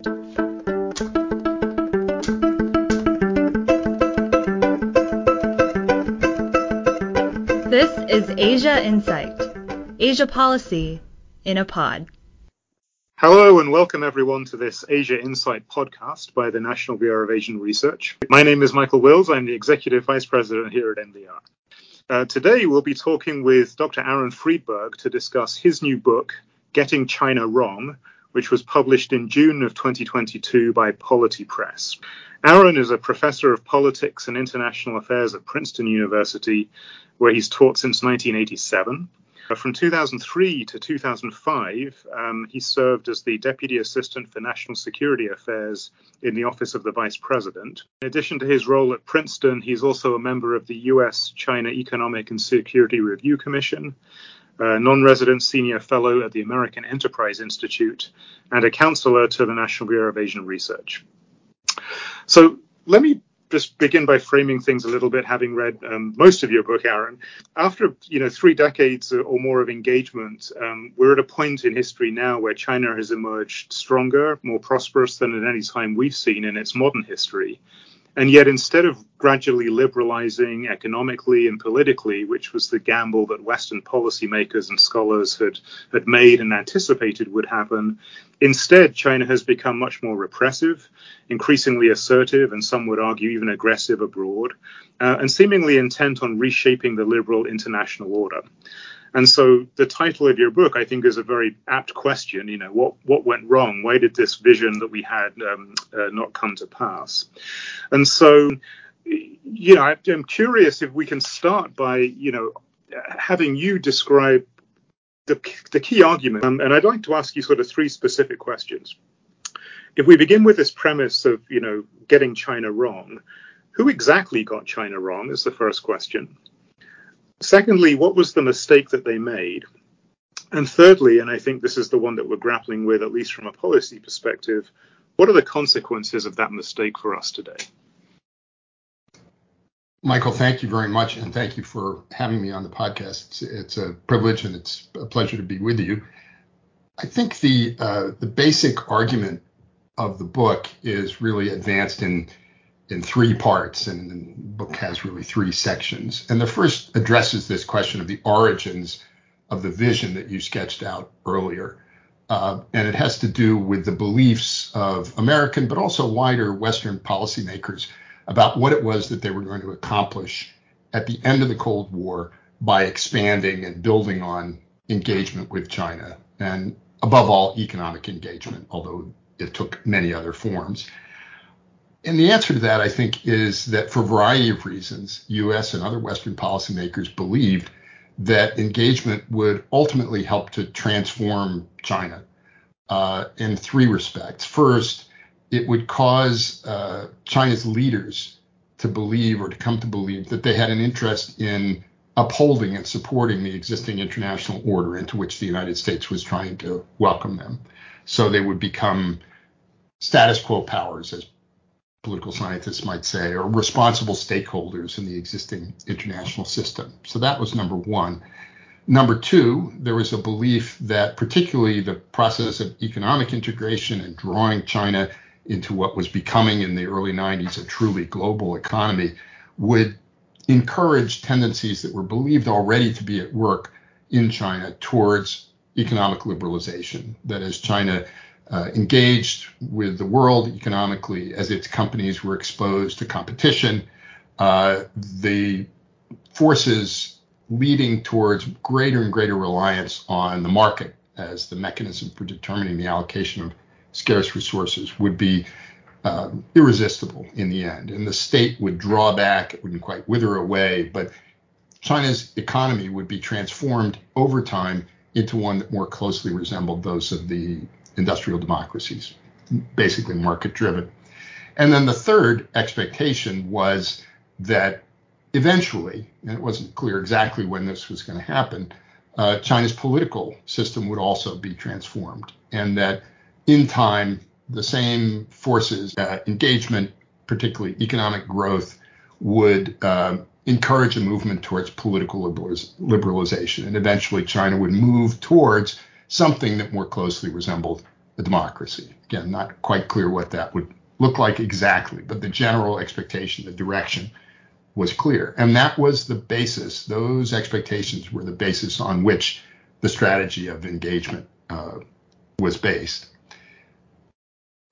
This is Asia Insight, Asia Policy in a Pod. Hello and welcome everyone to this Asia Insight podcast by the National Bureau of Asian Research. My name is Michael Wills. I'm the Executive Vice President here at NBR. Uh, today we'll be talking with Dr. Aaron Friedberg to discuss his new book, Getting China Wrong, which was published in June of 2022 by Polity Press. Aaron is a professor of politics and international affairs at Princeton University where he's taught since 1987. Uh, from 2003 to 2005, um, he served as the Deputy Assistant for National Security Affairs in the Office of the Vice President. In addition to his role at Princeton, he's also a member of the U.S. China Economic and Security Review Commission, a non resident senior fellow at the American Enterprise Institute, and a counselor to the National Bureau of Asian Research. So let me just begin by framing things a little bit, having read um, most of your book, Aaron. After you know three decades or more of engagement, um, we're at a point in history now where China has emerged stronger, more prosperous than at any time we've seen in its modern history. And yet, instead of gradually liberalizing economically and politically, which was the gamble that Western policymakers and scholars had, had made and anticipated would happen, instead, China has become much more repressive, increasingly assertive, and some would argue even aggressive abroad, uh, and seemingly intent on reshaping the liberal international order. And so the title of your book, I think, is a very apt question. You know, what what went wrong? Why did this vision that we had um, uh, not come to pass? And so, you know, I'm curious if we can start by, you know, having you describe the the key argument. Um, and I'd like to ask you sort of three specific questions. If we begin with this premise of, you know, getting China wrong, who exactly got China wrong? Is the first question. Secondly, what was the mistake that they made? And thirdly, and I think this is the one that we're grappling with, at least from a policy perspective, what are the consequences of that mistake for us today? Michael, thank you very much, and thank you for having me on the podcast. It's, it's a privilege and it's a pleasure to be with you. I think the uh, the basic argument of the book is really advanced in in three parts, and the book has really three sections. And the first addresses this question of the origins of the vision that you sketched out earlier. Uh, and it has to do with the beliefs of American, but also wider Western policymakers about what it was that they were going to accomplish at the end of the Cold War by expanding and building on engagement with China, and above all, economic engagement, although it took many other forms. And the answer to that, I think, is that for a variety of reasons, US and other Western policymakers believed that engagement would ultimately help to transform China uh, in three respects. First, it would cause uh, China's leaders to believe or to come to believe that they had an interest in upholding and supporting the existing international order into which the United States was trying to welcome them. So they would become status quo powers, as political scientists might say, or responsible stakeholders in the existing international system. So that was number one. Number two, there was a belief that particularly the process of economic integration and drawing China into what was becoming in the early 90s a truly global economy would encourage tendencies that were believed already to be at work in China towards economic liberalization. That is, China uh, engaged with the world economically as its companies were exposed to competition. Uh, the forces leading towards greater and greater reliance on the market as the mechanism for determining the allocation of scarce resources would be uh, irresistible in the end. And the state would draw back, it wouldn't quite wither away, but China's economy would be transformed over time into one that more closely resembled those of the industrial democracies, basically market driven. And then the third expectation was that eventually, and it wasn't clear exactly when this was going to happen, uh, China's political system would also be transformed, and that in time, the same forces, uh, engagement, particularly economic growth, would uh, encourage a movement towards political liberalization. And eventually, China would move towards something that more closely resembled a democracy. Again, not quite clear what that would look like exactly, but the general expectation, the direction was clear. And that was the basis, those expectations were the basis on which the strategy of engagement uh, was based.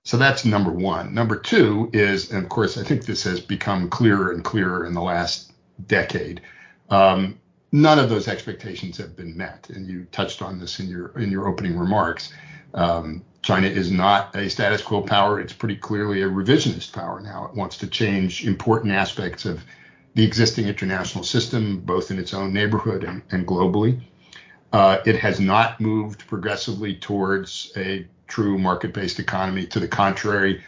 So that's number one. Number two is, and of course, I think this has become clearer and clearer in the last decade. Um, none of those expectations have been met, and you touched on this in your in your opening remarks. Um, China is not a status quo power; it's pretty clearly a revisionist power now. It wants to change important aspects of the existing international system, both in its own neighborhood and, and globally. Uh, it has not moved progressively towards a true market-based economy. To the contrary,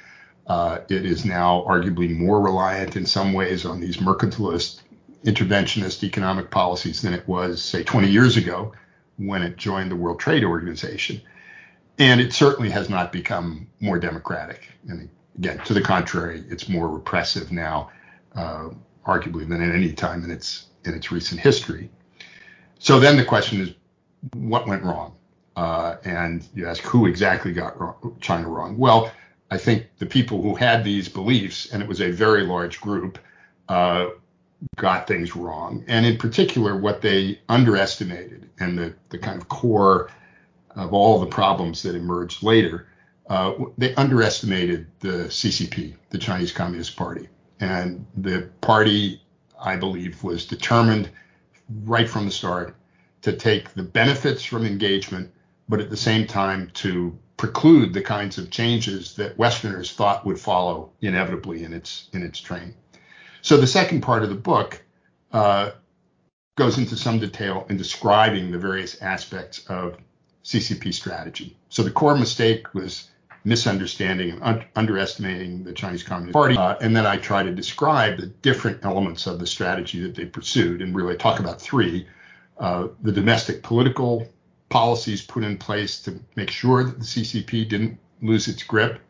uh, it is now arguably more reliant in some ways on these mercantilist interventionist economic policies than it was, say, 20 years ago when it joined the World Trade Organization. And it certainly has not become more democratic. And again, to the contrary, it's more repressive now, uh, arguably than at any time in its in its recent history. So then the question is, what went wrong? Uh, and you ask who exactly got wrong, China wrong. Well, I think the people who had these beliefs, and it was a very large group, uh, got things wrong. And in particular, what they underestimated and the, the kind of core of all the problems that emerged later, uh, they underestimated the CCP, the Chinese Communist Party. And the party, I believe, was determined right from the start to take the benefits from engagement, but at the same time to preclude the kinds of changes that Westerners thought would follow inevitably in its in its train. So the second part of the book uh, goes into some detail in describing the various aspects of CCP strategy. So the core mistake was misunderstanding and un- underestimating the Chinese Communist Party. Uh, and then I try to describe the different elements of the strategy that they pursued and really talk about three uh, the domestic political policies put in place to make sure that the CCP didn't lose its grip,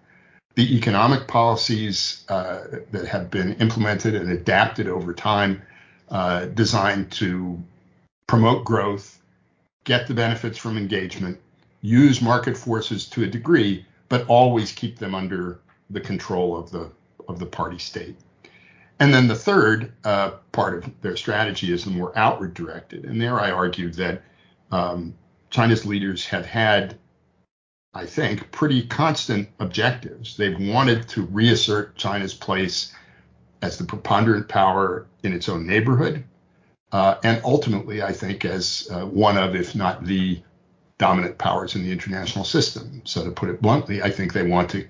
the economic policies uh, that have been implemented and adapted over time, uh, designed to promote growth, get the benefits from engagement, use market forces to a degree, but always keep them under the control of the of the party state. And then the third uh, part of their strategy is the more outward directed. And there I argue that um, China's leaders have had I think, pretty constant objectives. They've wanted to reassert China's place as the preponderant power in its own neighborhood, uh, and ultimately, I think, as uh, one of, if not the dominant powers in the international system. So, to put it bluntly, I think they want to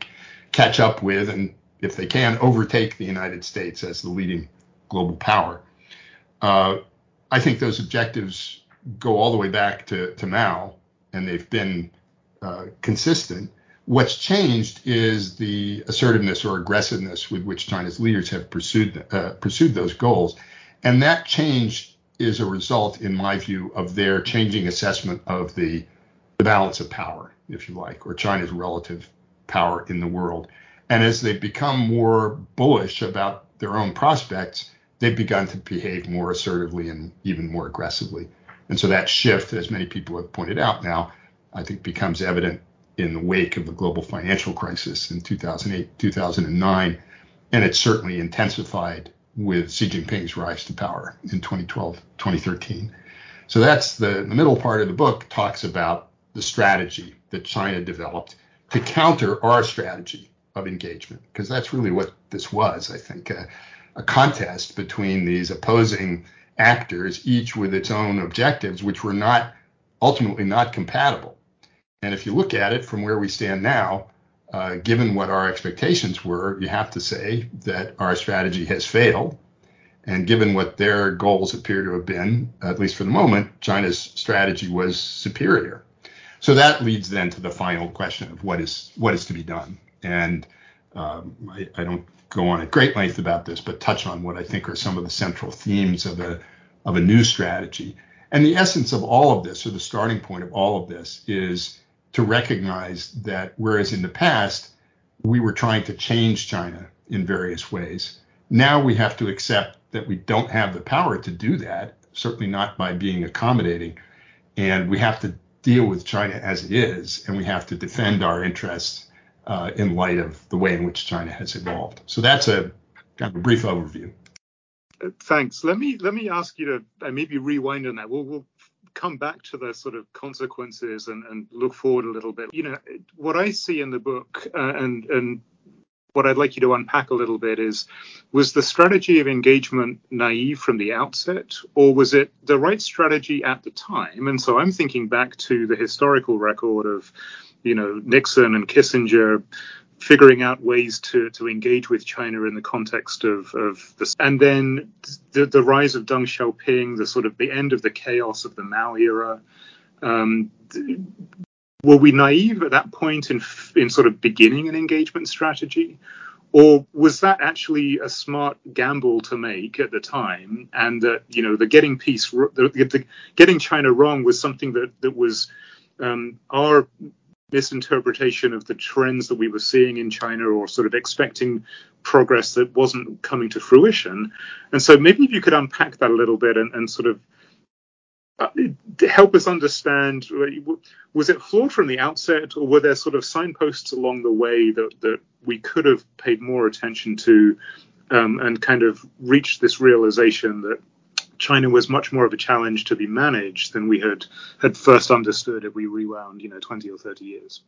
catch up with and, if they can, overtake the United States as the leading global power. Uh, I think those objectives go all the way back to, to Mao, and they've been uh, consistent. What's changed is the assertiveness or aggressiveness with which China's leaders have pursued uh, pursued those goals, and that change is a result, in my view, of their changing assessment of the, the balance of power, if you like, or China's relative power in the world. And as they've become more bullish about their own prospects, they've begun to behave more assertively and even more aggressively. And so that shift, as many people have pointed out now, I think becomes evident in the wake of the global financial crisis in 2008, 2009, and it certainly intensified with Xi Jinping's rise to power in 2012, 2013. So that's the, the middle part of the book talks about the strategy that China developed to counter our strategy of engagement, because that's really what this was, I think, a, a contest between these opposing actors, each with its own objectives, which were not ultimately not compatible. And if you look at it from where we stand now, uh, given what our expectations were, you have to say that our strategy has failed. And given what their goals appear to have been, at least for the moment, China's strategy was superior. So that leads then to the final question of what is what is to be done. And um, I, I, don't go on at great length about this, but touch on what I think are some of the central themes of a of a new strategy. And the essence of all of this, or the starting point of all of this, is to recognize that whereas in the past we were trying to change China in various ways, now we have to accept that we don't have the power to do that, certainly not by being accommodating. And we have to deal with China as it is, and we have to defend our interests uh, in light of the way in which China has evolved. So that's a kind of a brief overview. Thanks. Let me let me ask you to uh, maybe rewind on that. We'll, we'll come back to the sort of consequences and, and look forward a little bit. You know, what I see in the book uh, and and what I'd like you to unpack a little bit is was the strategy of engagement naive from the outset, or was it the right strategy at the time? And so I'm thinking back to the historical record of, you know, Nixon and Kissinger figuring out ways to, to engage with China in the context of, of this. And then the, the rise of Deng Xiaoping, the sort of the end of the chaos of the Mao era. Um, were we naive at that point in, in sort of beginning an engagement strategy? Or was that actually a smart gamble to make at the time? And that, you know, the getting peace, the, the, getting China wrong was something that, that was um, our misinterpretation of the trends that we were seeing in China or sort of expecting progress that wasn't coming to fruition. And so maybe if you could unpack that a little bit and, and sort of uh, help us understand was it flawed from the outset or were there sort of signposts along the way that, that we could have paid more attention to um, and kind of reached this realization that China was much more of a challenge to be managed than we had had first understood if we rewound, you know, 20 or 30 years.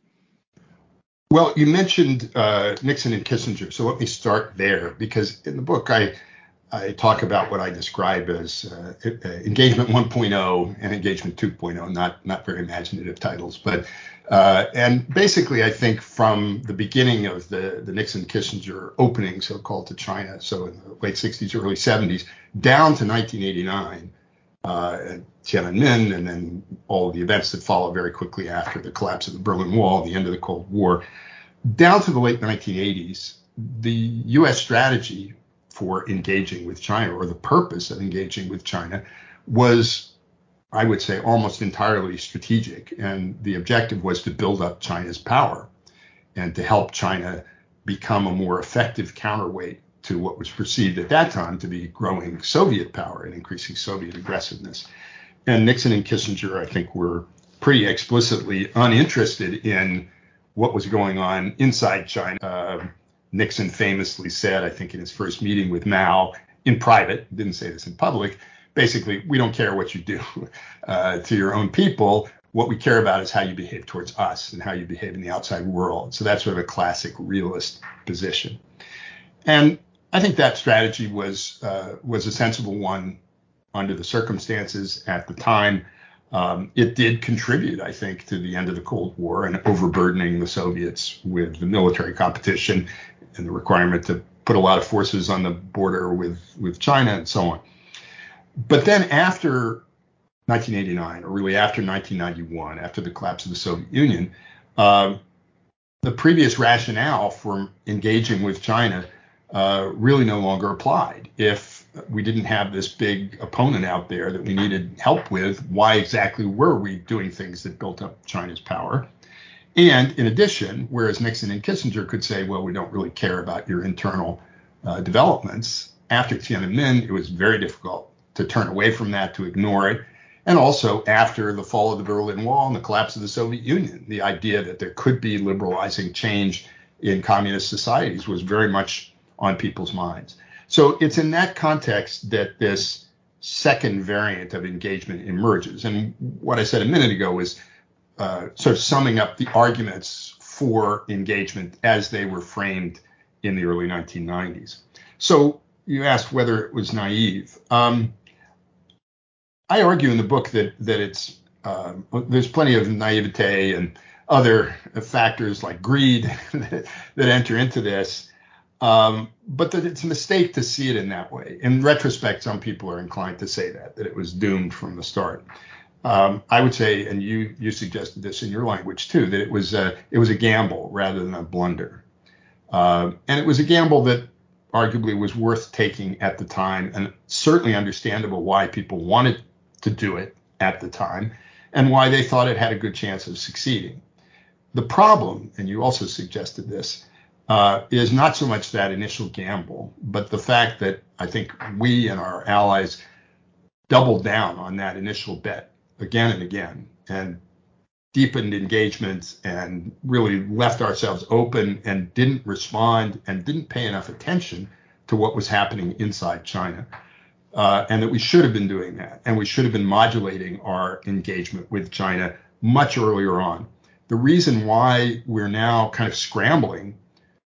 Well, you mentioned uh, Nixon and Kissinger, so let me start there because in the book I I talk about what I describe as uh, engagement 1.0 and engagement 2.0, not not very imaginative titles, but uh, and basically, I think from the beginning of the, the Nixon Kissinger opening, so called to China, so in the late 60s, early 70s, down to 1989, uh, Tiananmen, and then all the events that followed very quickly after the collapse of the Berlin Wall, the end of the Cold War, down to the late 1980s, the U.S. strategy for engaging with China, or the purpose of engaging with China, was I would say, almost entirely strategic. And the objective was to build up China's power and to help China become a more effective counterweight to what was perceived at that time to be growing Soviet power and increasing Soviet aggressiveness. And Nixon and Kissinger, I think, were pretty explicitly uninterested in what was going on inside China. Uh, Nixon famously said, I think in his first meeting with Mao in private, didn't say this in public, basically, we don't care what you do uh, to your own people. What we care about is how you behave towards us and how you behave in the outside world. So that's sort of a classic realist position. And I think that strategy was uh, was a sensible one under the circumstances at the time. Um, it did contribute, I think, to the end of the Cold War and overburdening the Soviets with the military competition and the requirement to put a lot of forces on the border with with China and so on but then after 1989, or really after 1991, after the collapse of the Soviet Union, uh, the previous rationale for engaging with China uh, really no longer applied. If we didn't have this big opponent out there that we needed help with, why exactly were we doing things that built up China's power? And in addition, whereas Nixon and Kissinger could say, well, we don't really care about your internal uh, developments, after Tiananmen, it was very difficult to turn away from that, to ignore it. And also after the fall of the Berlin Wall and the collapse of the Soviet Union, the idea that there could be liberalizing change in communist societies was very much on people's minds. So it's in that context that this second variant of engagement emerges. And what I said a minute ago was uh, sort of summing up the arguments for engagement as they were framed in the early 1990s. So you asked whether it was naive. Um, I argue in the book that that it's um, there's plenty of naivete and other factors like greed that, enter into this, um, but that it's a mistake to see it in that way. In retrospect, some people are inclined to say that that it was doomed from the start. Um, I would say, and you you suggested this in your language too, that it was a, it was a gamble rather than a blunder, uh, and it was a gamble that arguably was worth taking at the time, and certainly understandable why people wanted to do it at the time and why they thought it had a good chance of succeeding. The problem, and you also suggested this, uh, is not so much that initial gamble, but the fact that I think we and our allies doubled down on that initial bet again and again. And deepened engagements and really left ourselves open and didn't respond and didn't pay enough attention to what was happening inside China. Uh, and that we should have been doing that. And we should have been modulating our engagement with China much earlier on. The reason why we're now kind of scrambling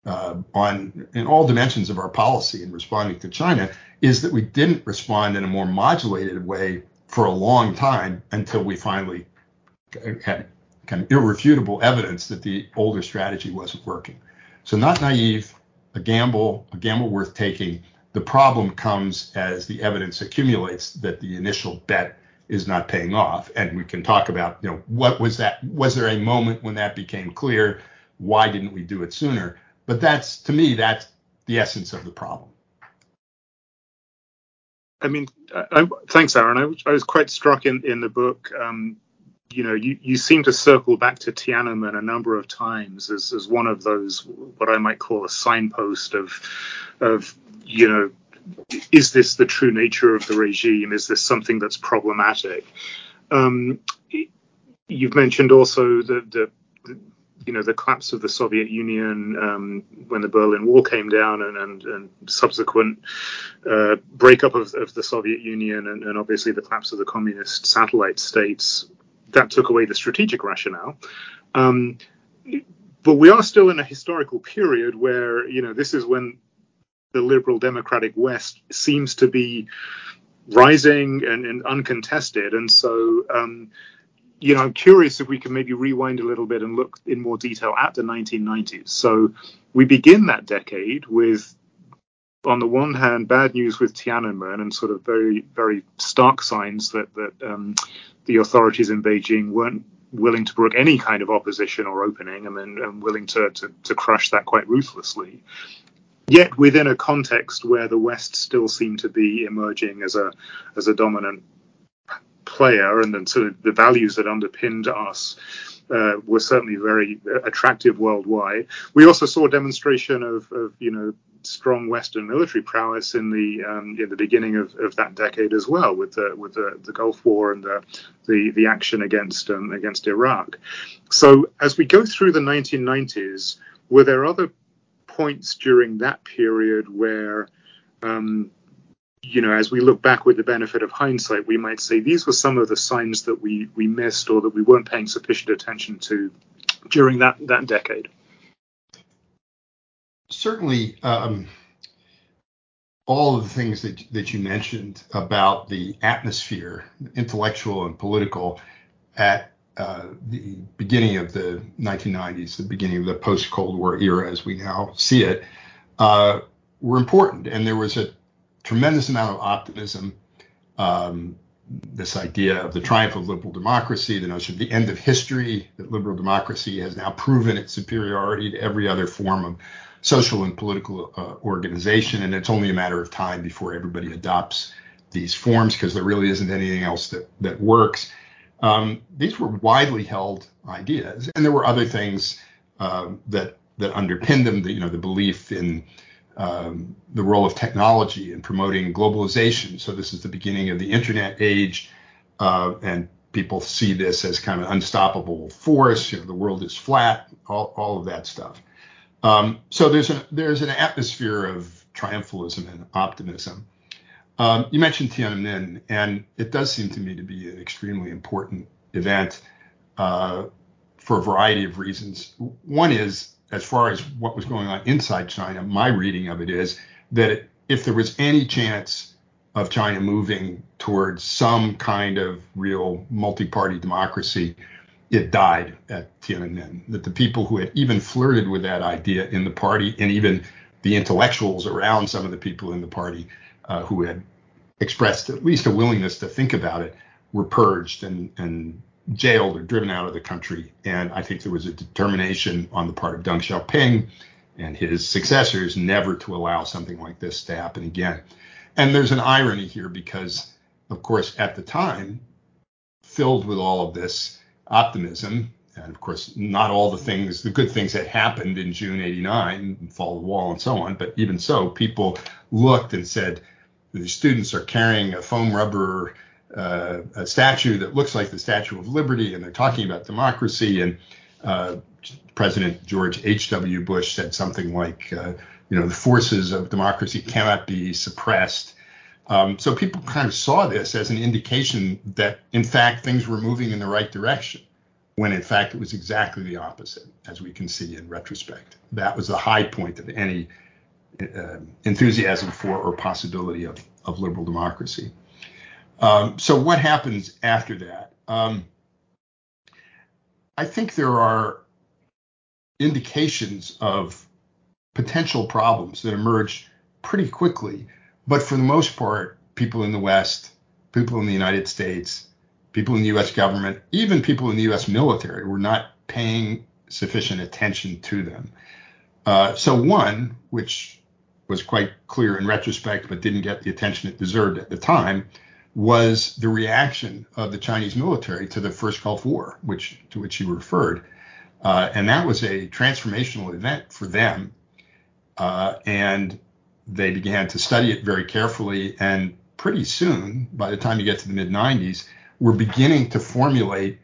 uh, on in all dimensions of our policy in responding to China is that we didn't respond in a more modulated way for a long time until we finally had kind of irrefutable evidence that the older strategy wasn't working. So not naive, a gamble, a gamble worth taking. The problem comes as the evidence accumulates that the initial bet is not paying off. And we can talk about, you know, what was that? Was there a moment when that became clear? Why didn't we do it sooner? But that's to me, that's the essence of the problem. I mean, I, I, thanks, Aaron. I, I, was quite struck in, in the book. Um, you know, you, you seem to circle back to Tiananmen a number of times as, as one of those what I might call a signpost of of you know, is this the true nature of the regime? Is this something that's problematic? Um, you've mentioned also the, the, the you know the collapse of the Soviet Union um, when the Berlin Wall came down and, and, and subsequent uh, breakup of, of, the Soviet Union and, and, obviously the collapse of the communist satellite states that took away the strategic rationale. Um, but we are still in a historical period where you know this is when the liberal democratic West seems to be rising and, and uncontested, and so um, you know, I'm curious if we can maybe rewind a little bit and look in more detail at the 1990s. So we begin that decade with, on the one hand, bad news with Tiananmen and sort of very, very stark signs that that um, the authorities in Beijing weren't willing to brook any kind of opposition or opening, and and willing to, to to crush that quite ruthlessly. Yet within a context where the West still seemed to be emerging as a as a dominant player and then sort of the values that underpinned us uh, were certainly very attractive worldwide. We also saw a demonstration of, of you know strong Western military prowess in the um, in the beginning of, of that decade as well, with the with the, the Gulf War and the the, the action against um, against Iraq. So as we go through the 1990s, were there other points during that period where um, you know, as we look back with the benefit of hindsight, we might say these were some of the signs that we we missed or that we weren't paying sufficient attention to during that that decade. Certainly, um, all of the things that that you mentioned about the atmosphere, intellectual and political, at uh, the beginning of the 1990s, the beginning of the post Cold War era, as we now see it, uh, were important, and there was a tremendous amount of optimism. Um, this idea of the triumph of liberal democracy, the notion of the end of history, that liberal democracy has now proven its superiority to every other form of social and political uh, organization, and it's only a matter of time before everybody adopts these forms because there really isn't anything else that that works. Um, these were widely held ideas, and there were other things uh, that that underpinned them. The, you know, the belief in um, the role of technology in promoting globalization. So this is the beginning of the internet age, uh, and people see this as kind of unstoppable force. You know, the world is flat, all, all of that stuff. Um, so there's an there's an atmosphere of triumphalism and optimism. Um, you mentioned Tiananmen, and it does seem to me to be an extremely important event uh, for a variety of reasons. One is as far as what was going on inside China, my reading of it is that if there was any chance of China moving towards some kind of real multi-party democracy, it died at Tiananmen. That the people who had even flirted with that idea in the party, and even the intellectuals around some of the people in the party uh, who had expressed at least a willingness to think about it, were purged and and jailed or driven out of the country. And I think there was a determination on the part of Deng Xiaoping and his successors never to allow something like this to happen again. And there's an irony here because, of course, at the time, filled with all of this optimism, and of course, not all the things, the good things that happened in June 89, fall of the wall and so on, but even so, people looked and said, the students are carrying a foam rubber uh, a statue that looks like the Statue of Liberty, and they're talking about democracy. And uh, President George H.W. Bush said something like, uh, you know, the forces of democracy cannot be suppressed. Um, so people kind of saw this as an indication that, in fact, things were moving in the right direction, when in fact it was exactly the opposite, as we can see in retrospect. That was the high point of any uh, enthusiasm for or possibility of, of liberal democracy. Um, so what happens after that? Um, I think there are indications of potential problems that emerge pretty quickly, but for the most part, people in the West, people in the United States, people in the U.S. government, even people in the U.S. military were not paying sufficient attention to them. Uh, so one, which was quite clear in retrospect, but didn't get the attention it deserved at the time, was the reaction of the Chinese military to the first Gulf War, which to which you referred, uh, and that was a transformational event for them, uh, and they began to study it very carefully, and pretty soon, by the time you get to the mid 90s, were beginning to formulate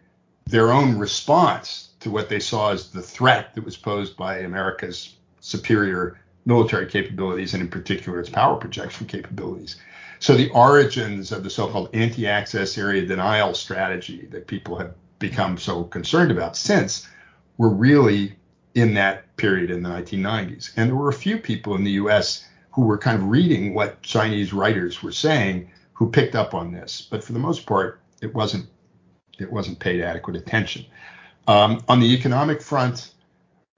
their own response to what they saw as the threat that was posed by America's superior military capabilities, and in particular its power projection capabilities. So the origins of the so-called anti-access area denial strategy that people have become so concerned about since were really in that period in the 1990s. And there were a few people in the US who were kind of reading what Chinese writers were saying who picked up on this. But for the most part, it wasn't it wasn't paid adequate attention. Um, on the economic front,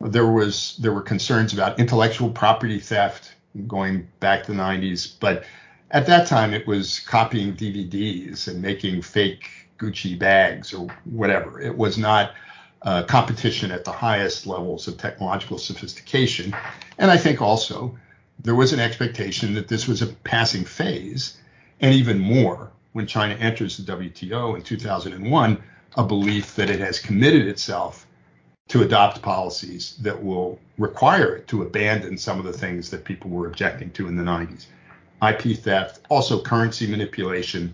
there was there were concerns about intellectual property theft going back to the 90s, but at that time it was copying DVDs and making fake Gucci bags or whatever. It was not uh, competition at the highest levels of technological sophistication. And I think also there was an expectation that this was a passing phase, and even more when China enters the WTO in 2001, a belief that it has committed itself to adopt policies that will require it to abandon some of the things that people were objecting to in the 90s. IP theft, also currency manipulation.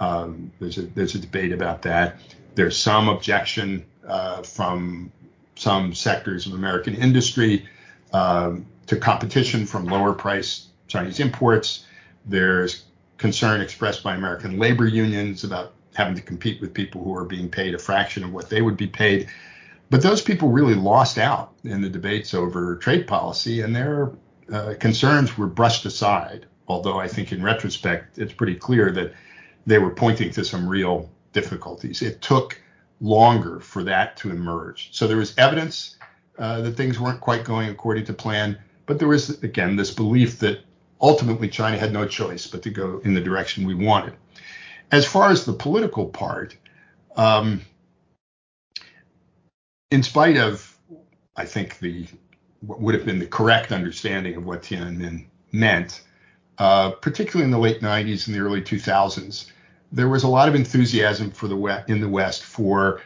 Um, there's a there's a debate about that. There's some objection uh, from some sectors of American industry um, to competition from lower price Chinese imports. There's concern expressed by American labor unions about having to compete with people who are being paid a fraction of what they would be paid. But those people really lost out in the debates over trade policy, and their uh, concerns were brushed aside although I think in retrospect, it's pretty clear that they were pointing to some real difficulties. It took longer for that to emerge. So there was evidence uh, that things weren't quite going according to plan, but there was, again, this belief that ultimately China had no choice but to go in the direction we wanted. As far as the political part, um, in spite of, I think, the what would have been the correct understanding of what Tiananmen meant, uh, particularly in the late 90s and the early 2000s, there was a lot of enthusiasm for the West, in the West for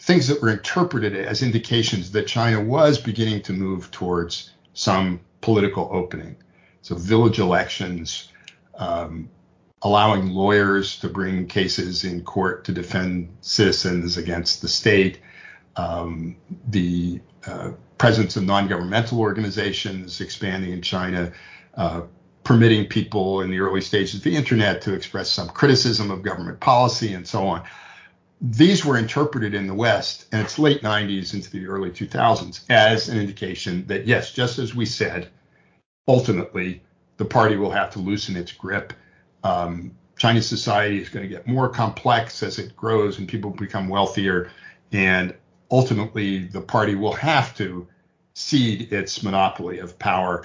things that were interpreted as indications that China was beginning to move towards some political opening. So village elections, um, allowing lawyers to bring cases in court to defend citizens against the state, um, the uh, presence of non-governmental organizations expanding in China, uh, permitting people in the early stages of the internet to express some criticism of government policy and so on. These were interpreted in the West and its late 90s into the early 2000s as an indication that, yes, just as we said, ultimately the party will have to loosen its grip. Um, Chinese society is going to get more complex as it grows and people become wealthier. And ultimately, the party will have to cede its monopoly of power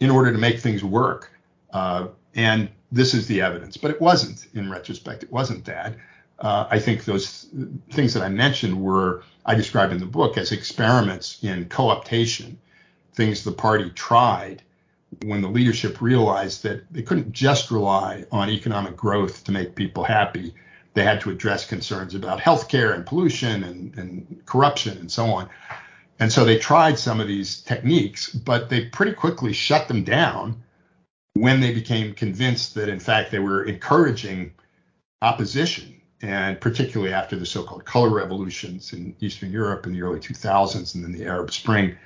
in order to make things work. Uh, and this is the evidence, but it wasn't in retrospect. It wasn't that. Uh, I think those things that I mentioned were, I described in the book as experiments in co-optation, things the party tried when the leadership realized that they couldn't just rely on economic growth to make people happy. They had to address concerns about healthcare and pollution and, and corruption and so on. And so they tried some of these techniques, but they pretty quickly shut them down when they became convinced that, in fact, they were encouraging opposition, and particularly after the so-called color revolutions in Eastern Europe in the early 2000s and then the Arab Spring.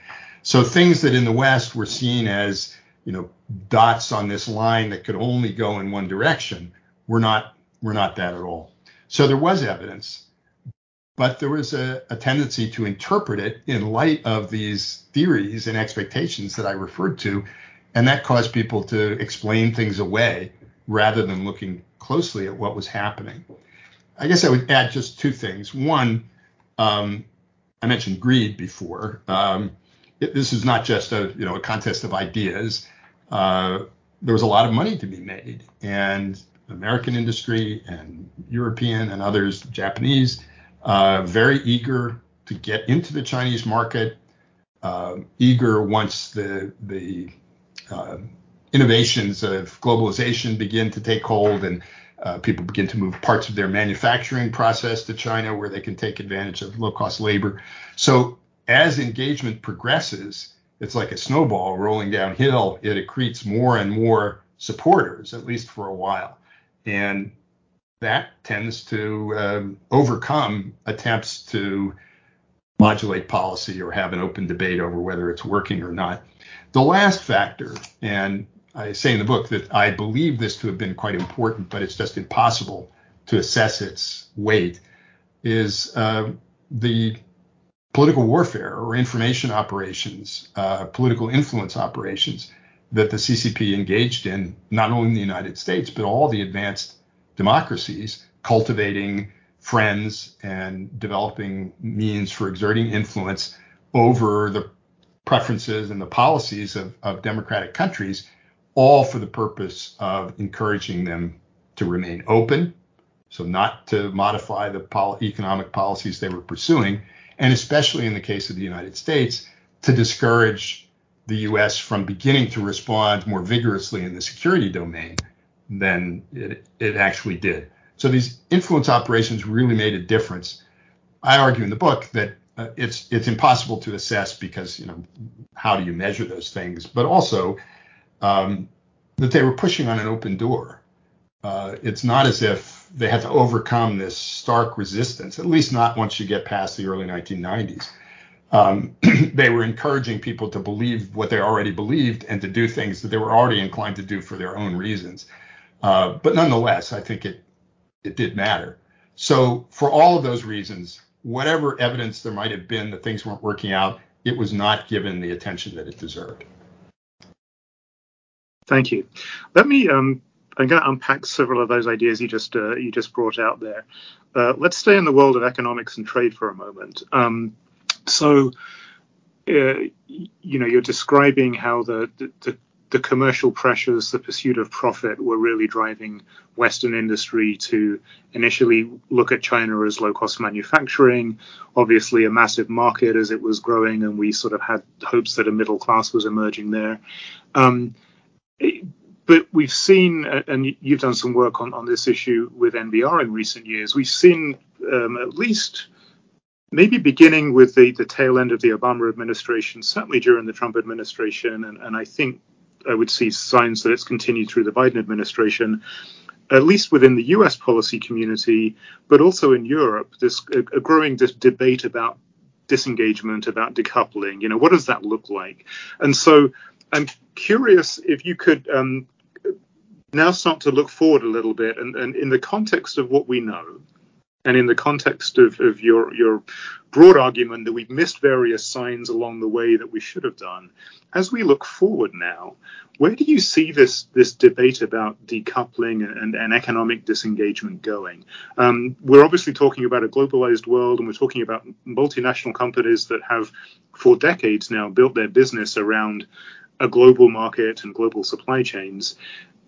So things that in the West were seen as you know dots on this line that could only go in one direction were not were not that at all. So there was evidence, but there was a, a tendency to interpret it in light of these theories and expectations that I referred to, and that caused people to explain things away rather than looking closely at what was happening. I guess I would add just two things. One, um, I mentioned greed before. Um, it, this is not just a you know a contest of ideas. Uh, there was a lot of money to be made, and American industry and European and others, Japanese, uh, very eager to get into the Chinese market, uh, eager once the the uh, innovations of globalization begin to take hold and uh, people begin to move parts of their manufacturing process to China where they can take advantage of low cost labor. So as engagement progresses, it's like a snowball rolling downhill. It accretes more and more supporters, at least for a while. And that tends to um, overcome attempts to modulate policy or have an open debate over whether it's working or not. The last factor, and I say in the book that I believe this to have been quite important, but it's just impossible to assess its weight, is uh, the political warfare or information operations, uh, political influence operations that the CCP engaged in, not only in the United States, but all the advanced democracies, cultivating friends and developing means for exerting influence over the preferences and the policies of, of democratic countries, all for the purpose of encouraging them to remain open, so not to modify the pol- economic policies they were pursuing, and especially in the case of the United States, to discourage the U.S. from beginning to respond more vigorously in the security domain than it, it actually did. So these influence operations really made a difference. I argue in the book that uh, it's it's impossible to assess because you know how do you measure those things, but also um, that they were pushing on an open door. Uh, it's not as if they had to overcome this stark resistance, at least not once you get past the early 1990s. Um, they were encouraging people to believe what they already believed and to do things that they were already inclined to do for their own reasons. Uh, but nonetheless, I think it it did matter. So for all of those reasons, whatever evidence there might have been that things weren't working out, it was not given the attention that it deserved. Thank you. Let me. Um, I'm going to unpack several of those ideas you just uh, you just brought out there. Uh, let's stay in the world of economics and trade for a moment. Um, so, uh, you know, you're describing how the, the, the commercial pressures, the pursuit of profit were really driving Western industry to initially look at China as low cost manufacturing, obviously a massive market as it was growing, and we sort of had hopes that a middle class was emerging there. Um, but we've seen, and you've done some work on, on this issue with NBR in recent years, we've seen um, at least maybe beginning with the, the tail end of the Obama administration, certainly during the Trump administration, and, and I think I would see signs that it's continued through the Biden administration, at least within the US policy community, but also in Europe, there's a, a growing dis- debate about disengagement, about decoupling. You know, what does that look like? And so I'm curious if you could um, now start to look forward a little bit and, and in the context of what we know and in the context of, of your, your broad argument that we've missed various signs along the way that we should have done, as we look forward now, where do you see this, this debate about decoupling and, and economic disengagement going? Um, we're obviously talking about a globalized world and we're talking about multinational companies that have, for decades now, built their business around a global market and global supply chains.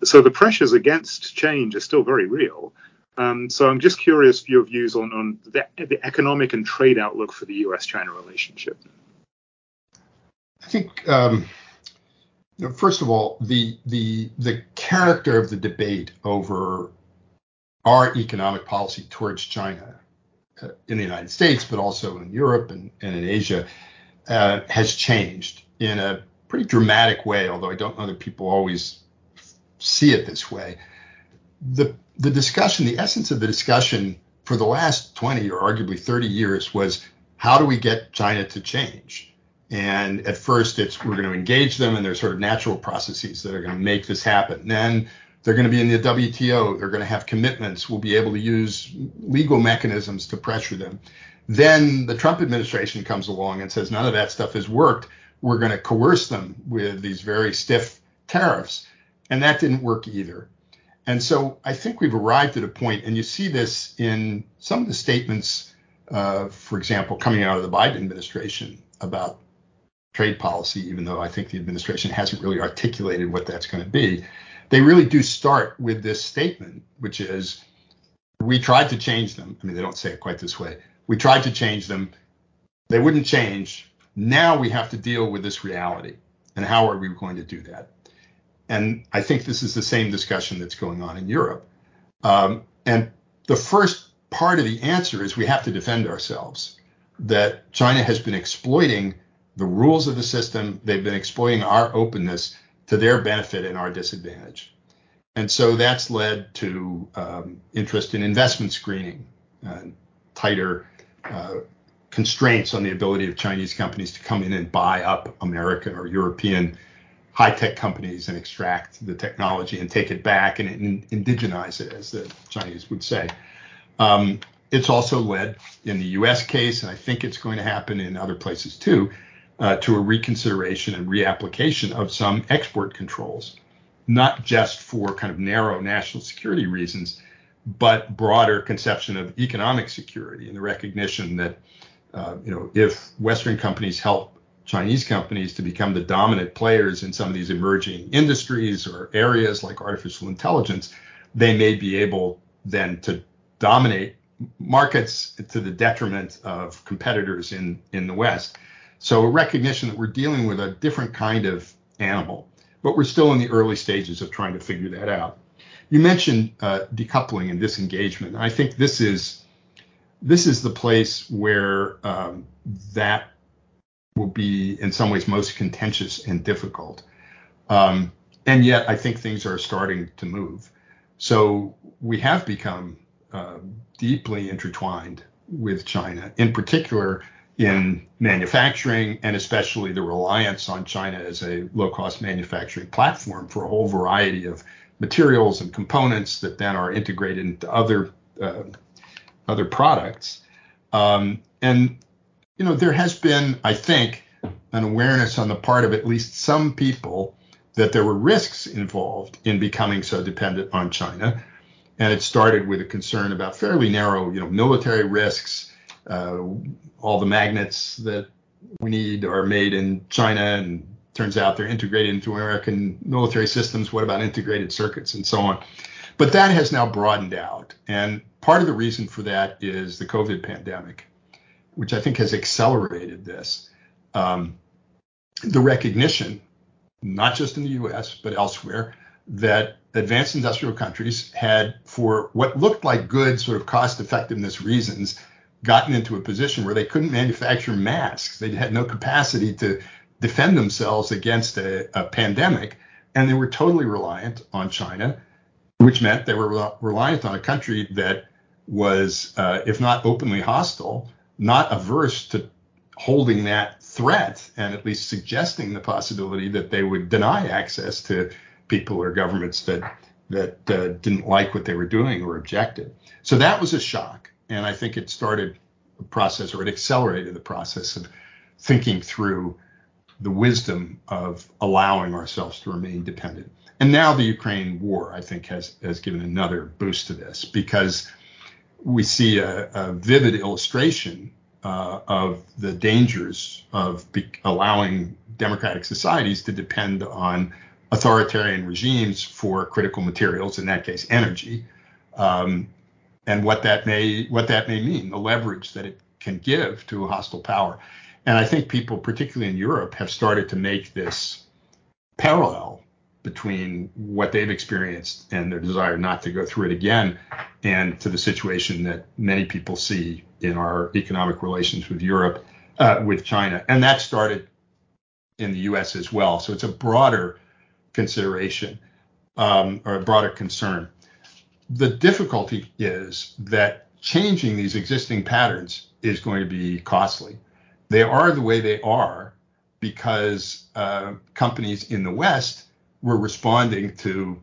So the pressures against change are still very real. Um, so I'm just curious for your views on, on the, the economic and trade outlook for the U.S.-China relationship. I think, um, you know, first of all, the the the character of the debate over our economic policy towards China uh, in the United States, but also in Europe and, and in Asia, uh, has changed in a pretty dramatic way. Although I don't know that people always see it this way the the discussion, the essence of the discussion for the last 20 or arguably 30 years was how do we get China to change? And at first, it's we're going to engage them, and there's sort of natural processes that are going to make this happen. then they're going to be in the WTO. They're going to have commitments. We'll be able to use legal mechanisms to pressure them. Then the Trump administration comes along and says none of that stuff has worked. We're going to coerce them with these very stiff tariffs. And that didn't work either. And so I think we've arrived at a point, and you see this in some of the statements, uh, for example, coming out of the Biden administration about trade policy, even though I think the administration hasn't really articulated what that's going to be. They really do start with this statement, which is we tried to change them. I mean, they don't say it quite this way. We tried to change them. They wouldn't change. Now we have to deal with this reality. And how are we going to do that? And I think this is the same discussion that's going on in Europe. Um, and the first part of the answer is we have to defend ourselves. That China has been exploiting the rules of the system, they've been exploiting our openness to their benefit and our disadvantage. And so that's led to um, interest in investment screening, uh, tighter uh, constraints on the ability of Chinese companies to come in and buy up American or European high tech companies and extract the technology and take it back and in, indigenize it, as the Chinese would say. Um, it's also led in the US case, and I think it's going to happen in other places too, uh, to a reconsideration and reapplication of some export controls, not just for kind of narrow national security reasons, but broader conception of economic security and the recognition that uh, you know if Western companies help Chinese companies to become the dominant players in some of these emerging industries or areas like artificial intelligence, they may be able then to dominate markets to the detriment of competitors in, in the West. So a recognition that we're dealing with a different kind of animal, but we're still in the early stages of trying to figure that out. You mentioned uh, decoupling and disengagement. I think this is this is the place where um, that will be in some ways most contentious and difficult. Um, and yet, I think things are starting to move. So we have become uh, deeply intertwined with China, in particular in manufacturing, and especially the reliance on China as a low cost manufacturing platform for a whole variety of materials and components that then are integrated into other uh, other products. Um, and you know, there has been, I think, an awareness on the part of at least some people that there were risks involved in becoming so dependent on China. And it started with a concern about fairly narrow, you know, military risks. Uh, all the magnets that we need are made in China, and turns out they're integrated into American military systems. What about integrated circuits and so on? But that has now broadened out. And part of the reason for that is the COVID pandemic which I think has accelerated this. Um, the recognition, not just in the US, but elsewhere, that advanced industrial countries had, for what looked like good sort of cost effectiveness reasons, gotten into a position where they couldn't manufacture masks. They had no capacity to defend themselves against a, a pandemic. And they were totally reliant on China, which meant they were re- reliant on a country that was, uh, if not openly hostile, not averse to holding that threat and at least suggesting the possibility that they would deny access to people or governments that that uh, didn't like what they were doing or objected. So that was a shock, and I think it started a process or it accelerated the process of thinking through the wisdom of allowing ourselves to remain dependent. And now the Ukraine war, I think, has has given another boost to this because we see a, a vivid illustration uh, of the dangers of be- allowing democratic societies to depend on authoritarian regimes for critical materials, in that case, energy, um, and what that may what that may mean, the leverage that it can give to a hostile power. And I think people, particularly in Europe, have started to make this parallel between what they've experienced and their desire not to go through it again and to the situation that many people see in our economic relations with Europe, uh, with China. And that started in the US as well. So it's a broader consideration um, or a broader concern. the difficulty is that changing these existing patterns is going to be costly. They are the way they are because uh, companies in the West were responding to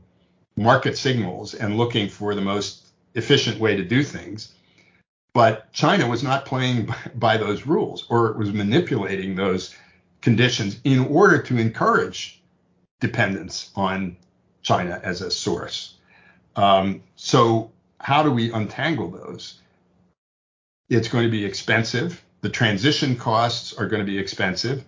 market signals and looking for the most efficient way to do things. But China was not playing by those rules, or it was manipulating those conditions in order to encourage dependence on China as a source. Um, so, how do we untangle those? It's going to be expensive. The transition costs are going to be expensive.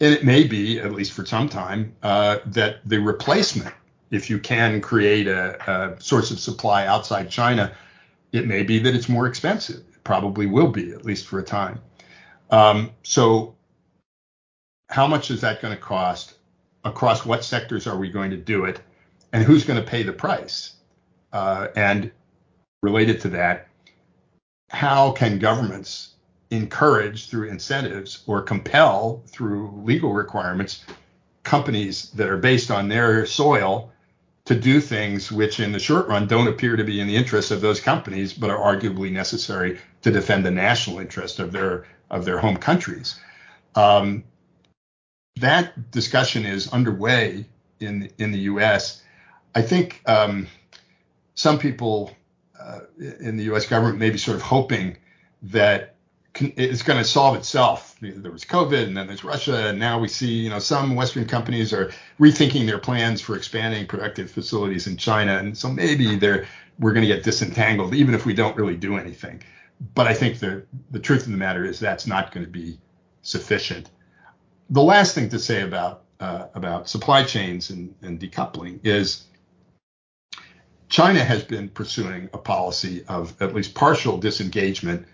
And it may be, at least for some time, uh, that the replacement, if you can create a, a source of supply outside China, it may be that it's more expensive. It probably will be, at least for a time. Um, so, how much is that going to cost? Across what sectors are we going to do it? And who's going to pay the price? Uh, and related to that, how can governments encourage through incentives or compel through legal requirements companies that are based on their soil to do things which in the short run don't appear to be in the interest of those companies but are arguably necessary to defend the national interest of their of their home countries um, that discussion is underway in in the US I think um, some people uh, in the U.S. government may be sort of hoping that it's going to solve itself. There was COVID, and then there's Russia, and now we see, you know, some Western companies are rethinking their plans for expanding productive facilities in China, and so maybe they're we're going to get disentangled, even if we don't really do anything. But I think the the truth of the matter is that's not going to be sufficient. The last thing to say about uh, about supply chains and, and decoupling is China has been pursuing a policy of at least partial disengagement.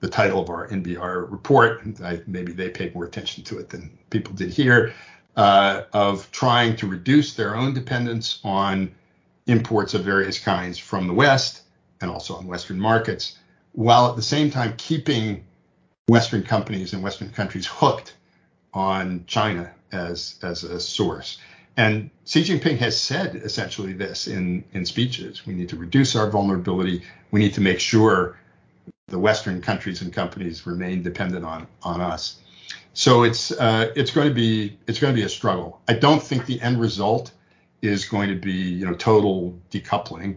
The title of our NBR report, I, maybe they paid more attention to it than people did here, uh, of trying to reduce their own dependence on imports of various kinds from the West and also on Western markets, while at the same time keeping Western companies and Western countries hooked on China as, as a source. And Xi Jinping has said essentially this in, in speeches. We need to reduce our vulnerability. We need to make sure the Western countries and companies remain dependent on, on us. So it's uh, it's going to be it's going to be a struggle. I don't think the end result is going to be you know total decoupling,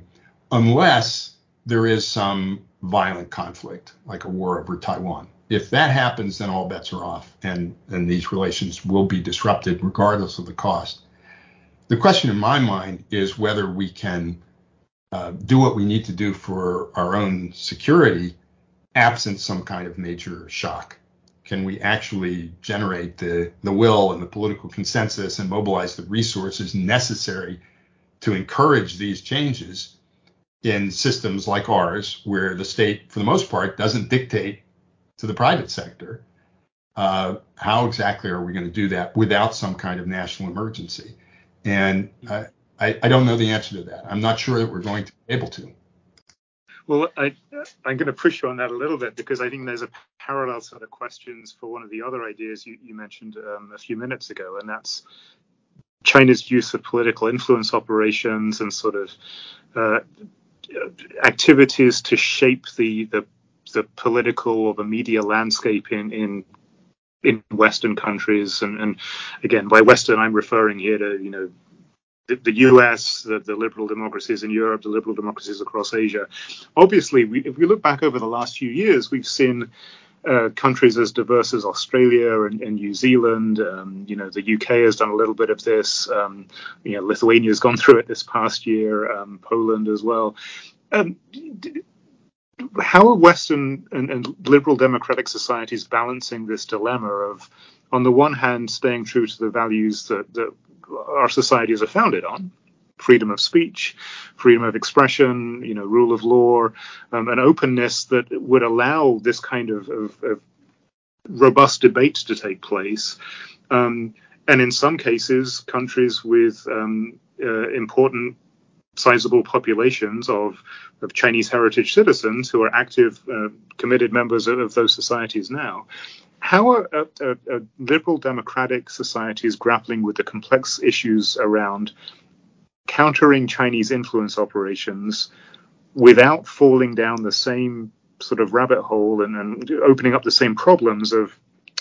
unless there is some violent conflict like a war over Taiwan. If that happens, then all bets are off, and and these relations will be disrupted regardless of the cost. The question in my mind is whether we can uh, do what we need to do for our own security absent some kind of major shock. Can we actually generate the, the will and the political consensus and mobilize the resources necessary to encourage these changes in systems like ours, where the state, for the most part, doesn't dictate to the private sector? Uh, how exactly are we going to do that without some kind of national emergency? And I, I, don't know the answer to that. I'm not sure that we're going to be able to. Well, I, am going to push you on that a little bit because I think there's a parallel set of questions for one of the other ideas you, you mentioned um, a few minutes ago, and that's China's use of political influence operations and sort of uh, activities to shape the, the the political or the media landscape in in in Western countries, and, and again by Western I'm referring here to you know the, the US, the, the, liberal democracies in Europe, the liberal democracies across Asia. Obviously, we, if we look back over the last few years, we've seen uh, countries as diverse as Australia and, and New Zealand. Um, you know, the UK has done a little bit of this. Um, you know, Lithuania has gone through it this past year. Um, Poland as well. Um, how are Western and, and, liberal democratic societies balancing this dilemma of, on the one hand, staying true to the values that, that our societies are founded on, freedom of speech, freedom of expression, you know, rule of law, um, an openness that would allow this kind of, of, of robust debate to take place. Um, and in some cases, countries with um, uh, important sizable populations of, of Chinese heritage citizens who are active, uh, committed members of, of, those societies now. How are uh, uh, uh, liberal democratic societies grappling with the complex issues around countering Chinese influence operations without falling down the same sort of rabbit hole and, and opening up the same problems of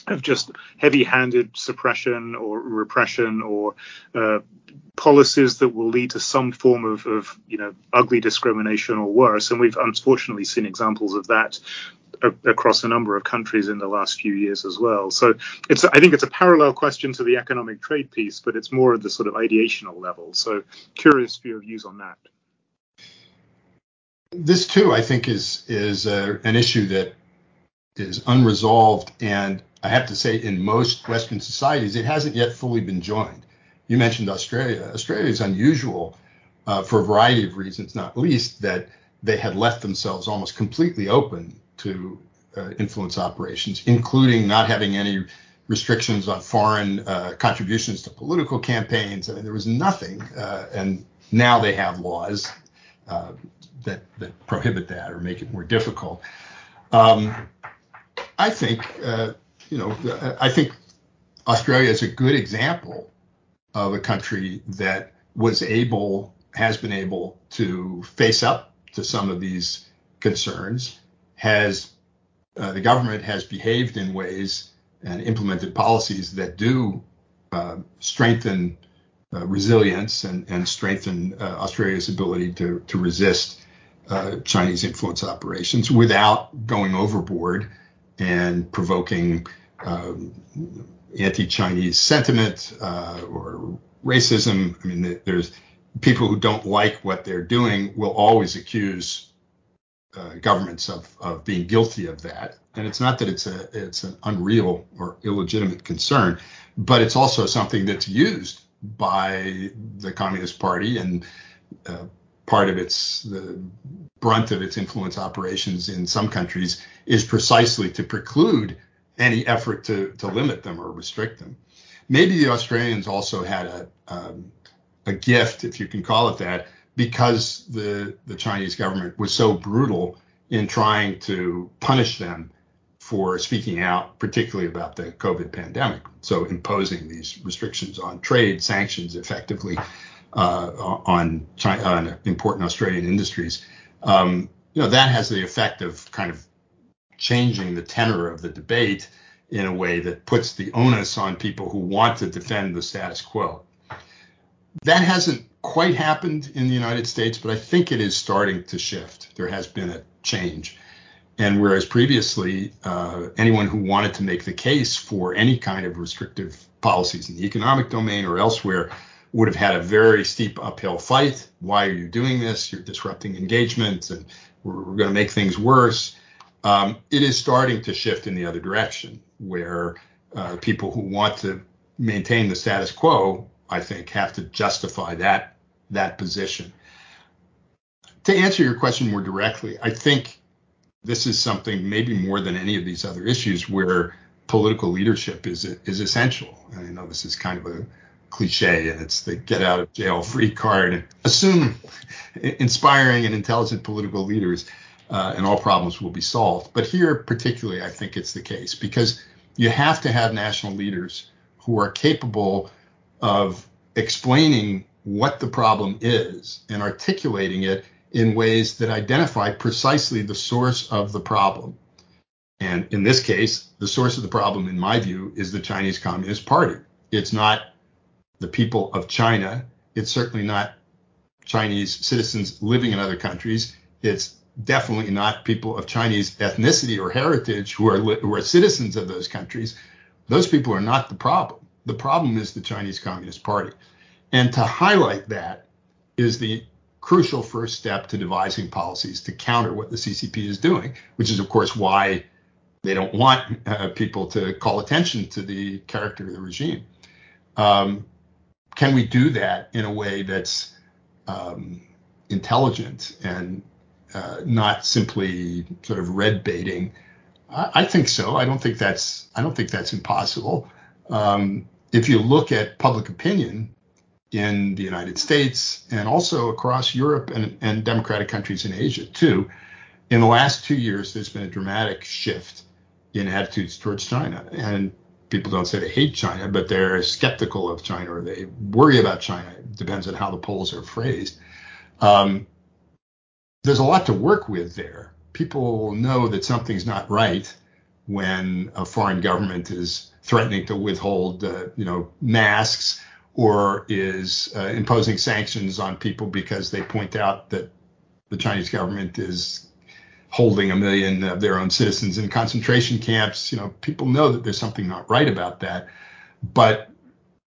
of just heavy-handed suppression or repression or uh, policies that will lead to some form of, of, you know ugly discrimination or worse. And we've unfortunately seen examples of that across a number of countries in the last few years as well. So it's I think it's a parallel question to the economic trade piece, but it's more at the sort of ideational level. So curious for your views on that this too, I think, is is uh, an issue that is unresolved, and I have to say, in most Western societies, it hasn't yet fully been joined. You mentioned Australia. Australia is unusual uh, for a variety of reasons, not least that they had left themselves almost completely open to uh, influence operations, including not having any restrictions on foreign uh, contributions to political campaigns. I mean, there was nothing, uh, and now they have laws uh, that that prohibit that or make it more difficult. Um, I think uh, you know I think Australia is a good example of a country that was able has been able to face up to some of these concerns has uh, the government has behaved in ways and implemented policies that do uh, strengthen uh, resilience and, and strengthen uh, Australia's ability to, to resist uh, Chinese influence operations without going overboard and provoking um, anti-Chinese sentiment uh, or racism. I mean, there's people who don't like what they're doing will always accuse uh, governments of, of being guilty of that. And it's not that it's a it's an unreal or illegitimate concern, but it's also something that's used by the Communist Party and uh, part of its the brunt of its influence operations in some countries is precisely to preclude any effort to to limit them or restrict them. Maybe the Australians also had a um, a gift, if you can call it that, because the the Chinese government was so brutal in trying to punish them for speaking out, particularly about the COVID pandemic. So imposing these restrictions on trade, sanctions effectively uh, on, China, on important Australian industries. Um, you know that has the effect of kind of changing the tenor of the debate in a way that puts the onus on people who want to defend the status quo. That hasn't quite happened in the United States, but I think it is starting to shift. There has been a change. And whereas previously, uh, anyone who wanted to make the case for any kind of restrictive policies in the economic domain or elsewhere would have had a very steep uphill fight. Why are you doing this? You're disrupting engagement and we're, we're going to make things worse. Um, it is starting to shift in the other direction where uh, people who want to maintain the status quo, I think, have to justify that that position. To answer your question more directly, I think this is something maybe more than any of these other issues where political leadership is is essential. I know this is kind of a cliche and it's the get out of jail free card. Assume inspiring and intelligent political leaders uh, and all problems will be solved. But here, particularly, I think it's the case because you have to have national leaders who are capable of explaining what the problem is and articulating it in ways that identify precisely the source of the problem. And in this case, the source of the problem, in my view, is the Chinese Communist Party. It's not the people of China. It's certainly not Chinese citizens living in other countries. It's definitely not people of Chinese ethnicity or heritage who are who are citizens of those countries. Those people are not the problem. The problem is the Chinese Communist Party. And to highlight that is the crucial first step to devising policies to counter what the CCP is doing, which is, of course, why they don't want uh, people to call attention to the character of the regime. Um, can we do that in a way that's um, intelligent and uh, not simply sort of red baiting? I, I, think so. I don't think that's I don't think that's impossible. Um, if you look at public opinion in the United States and also across Europe and, and democratic countries in Asia too, in the last two years, there's been a dramatic shift in attitudes towards China. And people don't say they hate China, but they're skeptical of China or they worry about China. It depends on how the polls are phrased. Um, there's a lot to work with there. People know that something's not right when a foreign government is threatening to withhold, uh, you know, masks or is uh, imposing sanctions on people because they point out that the Chinese government is holding a million of their own citizens in concentration camps. You know, people know that there's something not right about that, but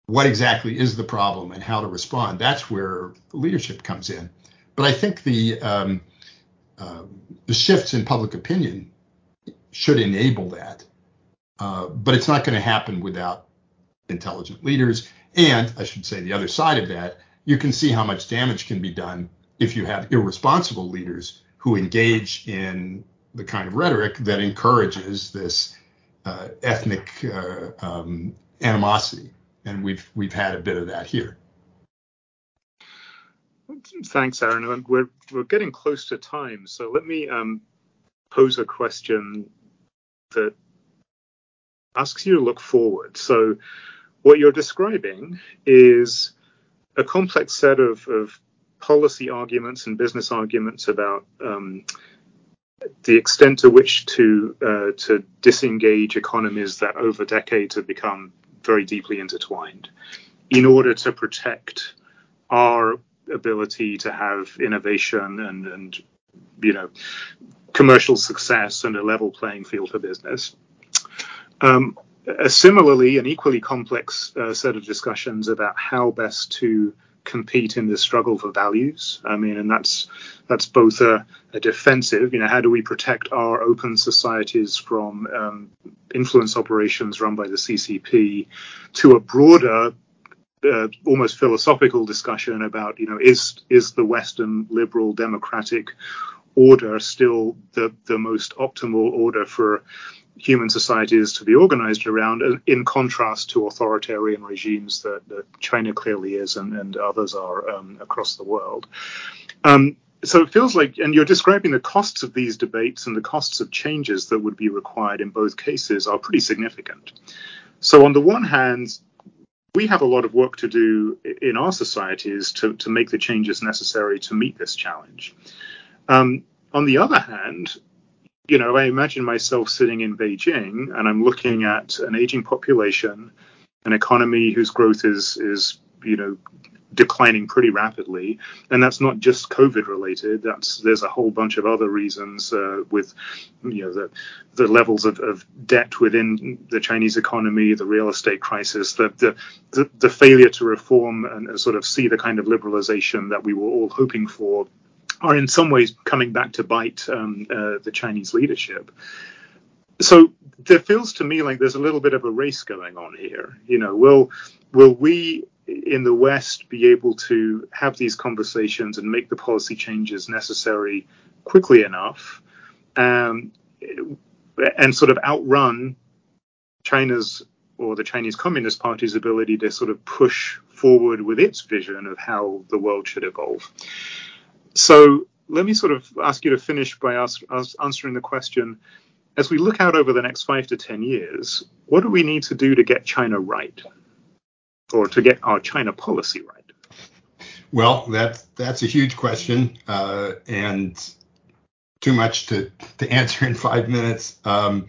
what exactly is the problem and how to respond? That's where leadership comes in. But I think the um, uh, the shifts in public opinion should enable that. Uh, but it's not going to happen without intelligent leaders. And I should say the other side of that, you can see how much damage can be done if you have irresponsible leaders who engage in the kind of rhetoric that encourages this uh, ethnic uh, um, animosity, and we've we've had a bit of that here. Thanks, Aaron. We're we're getting close to time, so let me um, pose a question that asks you to look forward. So, what you're describing is a complex set of, of policy arguments and business arguments about um, the extent to which to uh, to disengage economies that over decades have become very deeply intertwined in order to protect our ability to have innovation and, and you know commercial success and a level playing field for business. Um, a similarly and equally complex uh, set of discussions about how best to compete in this struggle for values. I mean, and that's that's both a, a defensive, you know, how do we protect our open societies from um, influence operations run by the CCP, to a broader uh, almost philosophical discussion about, you know, is is the Western liberal democratic order still the the most optimal order for human societies to be organized around, uh, in contrast to authoritarian regimes that, that China clearly is and, and others are um, across the world. Um, so it feels like, and you're describing the costs of these debates and the costs of changes that would be required in both cases are pretty significant. So, on the one hand, we have a lot of work to do in our societies to, to make the changes necessary to meet this challenge. Um, on the other hand, you know, I imagine myself sitting in Beijing and I'm looking at an aging population, an economy whose growth is is you know declining pretty rapidly, and that's not just COVID related. That's there's a whole bunch of other reasons uh, with you know the the levels of, of, debt within the Chinese economy, the real estate crisis, the the the, the failure to reform and sort of see the kind of liberalization that we were all hoping for are in some ways coming back to bite um, uh, the Chinese leadership. So there feels to me like there's a little bit of a race going on here. You know, will will we in the West be able to have these conversations and make the policy changes necessary quickly enough, um, and sort of outrun China's or the Chinese Communist Party's ability to sort of push forward with its vision of how the world should evolve. So let me sort of ask you to finish by ask, answering the question as we look out over the next five to 10 years, what do we need to do to get China right or to get our China policy right? Well, that's that's a huge question uh, and too much to, to answer in five minutes. Um,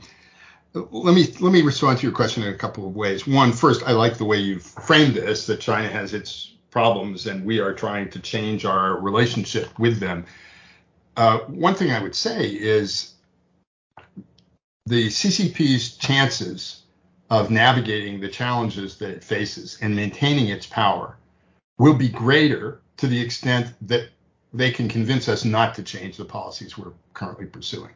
let me let me respond to your question in a couple of ways. One, first, I like the way you've framed this that China has its problems and we are trying to change our relationship with them. Uh, one thing I would say is the CCP's chances of navigating the challenges that it faces and maintaining its power will be greater to the extent that they can convince us not to change the policies we're currently pursuing.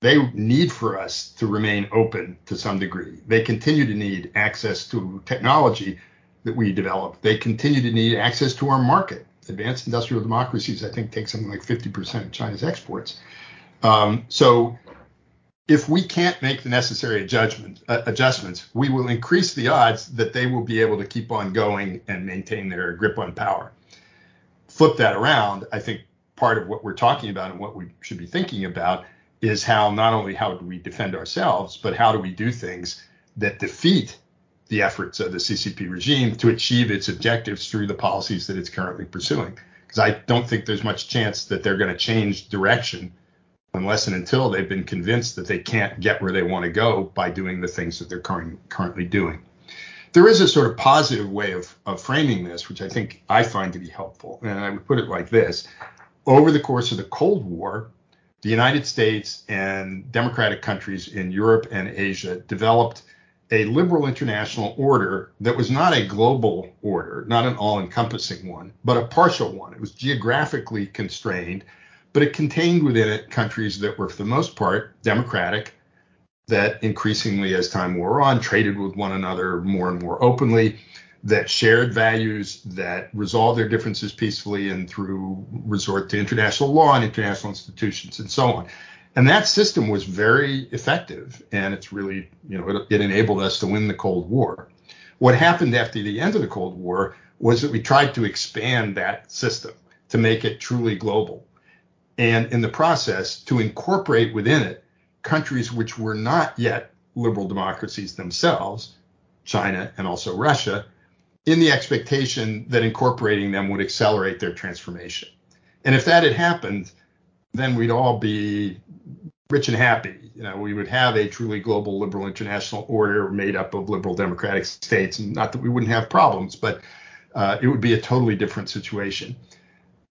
They need for us to remain open to some degree. They continue to need access to technology that we develop, they continue to need access to our market. Advanced industrial democracies, I think, take something like 50% of China's exports. Um, so if we can't make the necessary adjustment, uh, adjustments, we will increase the odds that they will be able to keep on going and maintain their grip on power. Flip that around, I think part of what we're talking about and what we should be thinking about is how not only how do we defend ourselves, but how do we do things that defeat the efforts of the CCP regime to achieve its objectives through the policies that it's currently pursuing. because I don't think there's much chance that they're going to change direction unless and until they've been convinced that they can't get where they want to go by doing the things that they're current, currently doing. There is a sort of positive way of, of framing this, which I think I find to be helpful. And I would put it like this Over the course of the Cold War, the United States and democratic countries in Europe and Asia developed a liberal international order that was not a global order, not an all encompassing one, but a partial one. It was geographically constrained but it contained within it countries that were, for the most part, democratic, that increasingly, as time wore on, traded with one another more and more openly, that shared values, that resolved their differences peacefully and through resort to international law and international institutions and so on. And that system was very effective, and it's really, you know, it, it enabled us to win the Cold War. What happened after the end of the Cold War was that we tried to expand that system to make it truly global and in the process to incorporate within it countries which were not yet liberal democracies themselves, China and also Russia, in the expectation that incorporating them would accelerate their transformation. And if that had happened, then we'd all be rich and happy. You know, we would have a truly global liberal international order made up of liberal democratic states, and not that we wouldn't have problems, but uh, it would be a totally different situation.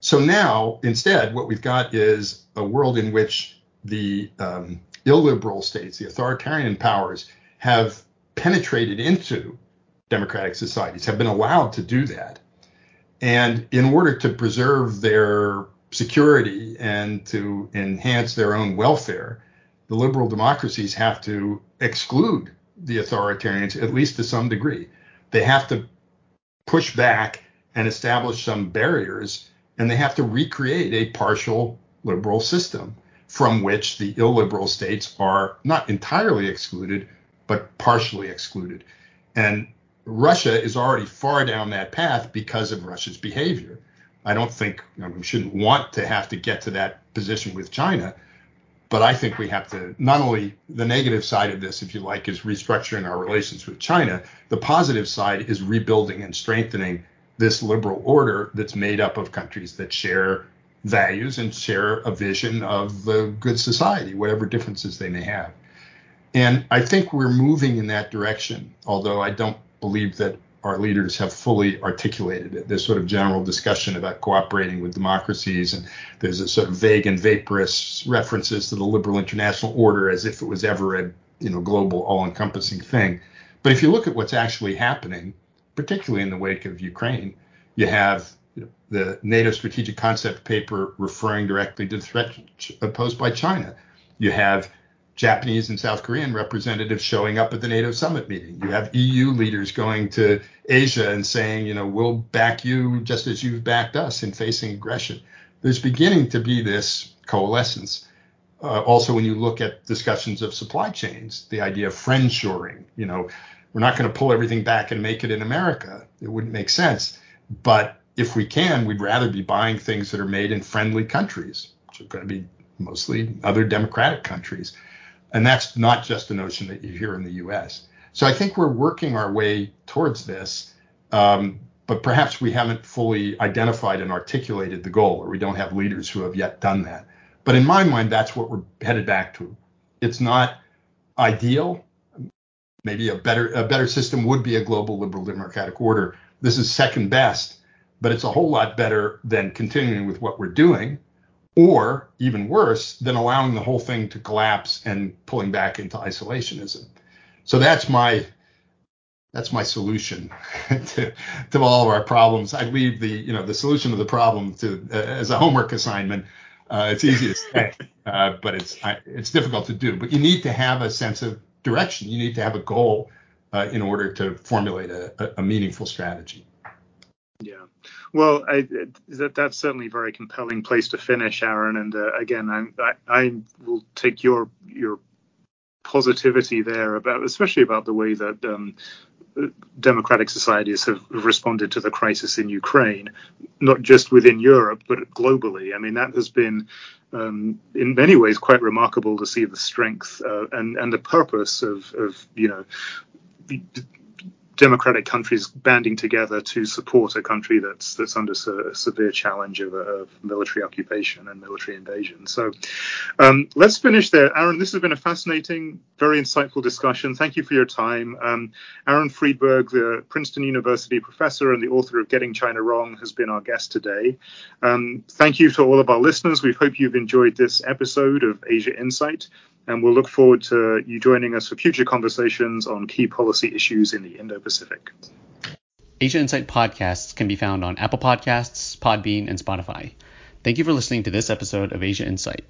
So now, instead, what we've got is a world in which the um, illiberal states, the authoritarian powers, have penetrated into democratic societies, have been allowed to do that. And in order to preserve their security and to enhance their own welfare, the liberal democracies have to exclude the authoritarians, at least to some degree. They have to push back and establish some barriers and they have to recreate a partial liberal system from which the illiberal states are not entirely excluded, but partially excluded. And Russia is already far down that path because of Russia's behavior. I don't think you know, we shouldn't want to have to get to that position with China, but I think we have to not only the negative side of this, if you like, is restructuring our relations with China. The positive side is rebuilding and strengthening this liberal order that's made up of countries that share values and share a vision of the good society, whatever differences they may have. And I think we're moving in that direction, although I don't believe that our leaders have fully articulated it. There's sort of general discussion about cooperating with democracies, and there's a sort of vague and vaporous references to the liberal international order as if it was ever a you know global, all-encompassing thing. But if you look at what's actually happening, particularly in the wake of Ukraine. You have the NATO strategic concept paper referring directly to the threat posed by China. You have Japanese and South Korean representatives showing up at the NATO summit meeting. You have EU leaders going to Asia and saying, you know, we'll back you just as you've backed us in facing aggression. There's beginning to be this coalescence. Uh, also, when you look at discussions of supply chains, the idea of friendshoring, you know, we're not going to pull everything back and make it in America. It wouldn't make sense. But if we can, we'd rather be buying things that are made in friendly countries, which are going to be mostly other democratic countries. And that's not just a notion that you hear in the US. So I think we're working our way towards this, um, but perhaps we haven't fully identified and articulated the goal, or we don't have leaders who have yet done that. But in my mind, that's what we're headed back to. It's not ideal, maybe a better a better system would be a global liberal democratic order. This is second best, but it's a whole lot better than continuing with what we're doing, or even worse than allowing the whole thing to collapse and pulling back into isolationism. So that's my that's my solution to, to all of our problems. I leave the you know the solution to the problem to uh, as a homework assignment. Uh, it's easy to say, uh, but it's I, it's difficult to do. But you need to have a sense of direction. You need to have a goal uh, in order to formulate a, a, meaningful strategy. Yeah, well, I, that, that's certainly a very compelling place to finish, Aaron. And uh, again, I, I, will take your your positivity there about, especially about the way that um, democratic societies have responded to the crisis in Ukraine, not just within Europe but globally. I mean, that has been um, in many ways quite remarkable to see the strength uh, and and the purpose of of you know democratic countries banding together to support a country that's that's under se- severe challenge of, of, military occupation and military invasion. So um, let's finish there, Aaron. This has been a fascinating, very insightful discussion. Thank you for your time, um, Aaron Friedberg, the Princeton University professor and the author of Getting China Wrong, has been our guest today. Um, thank you to all of our listeners. We hope you've enjoyed this episode of Asia Insight and we'll look forward to you joining us for future conversations on key policy issues in the Indo Pacific. Asia Insight podcasts can be found on Apple Podcasts, Podbean, and Spotify. Thank you for listening to this episode of Asia Insight.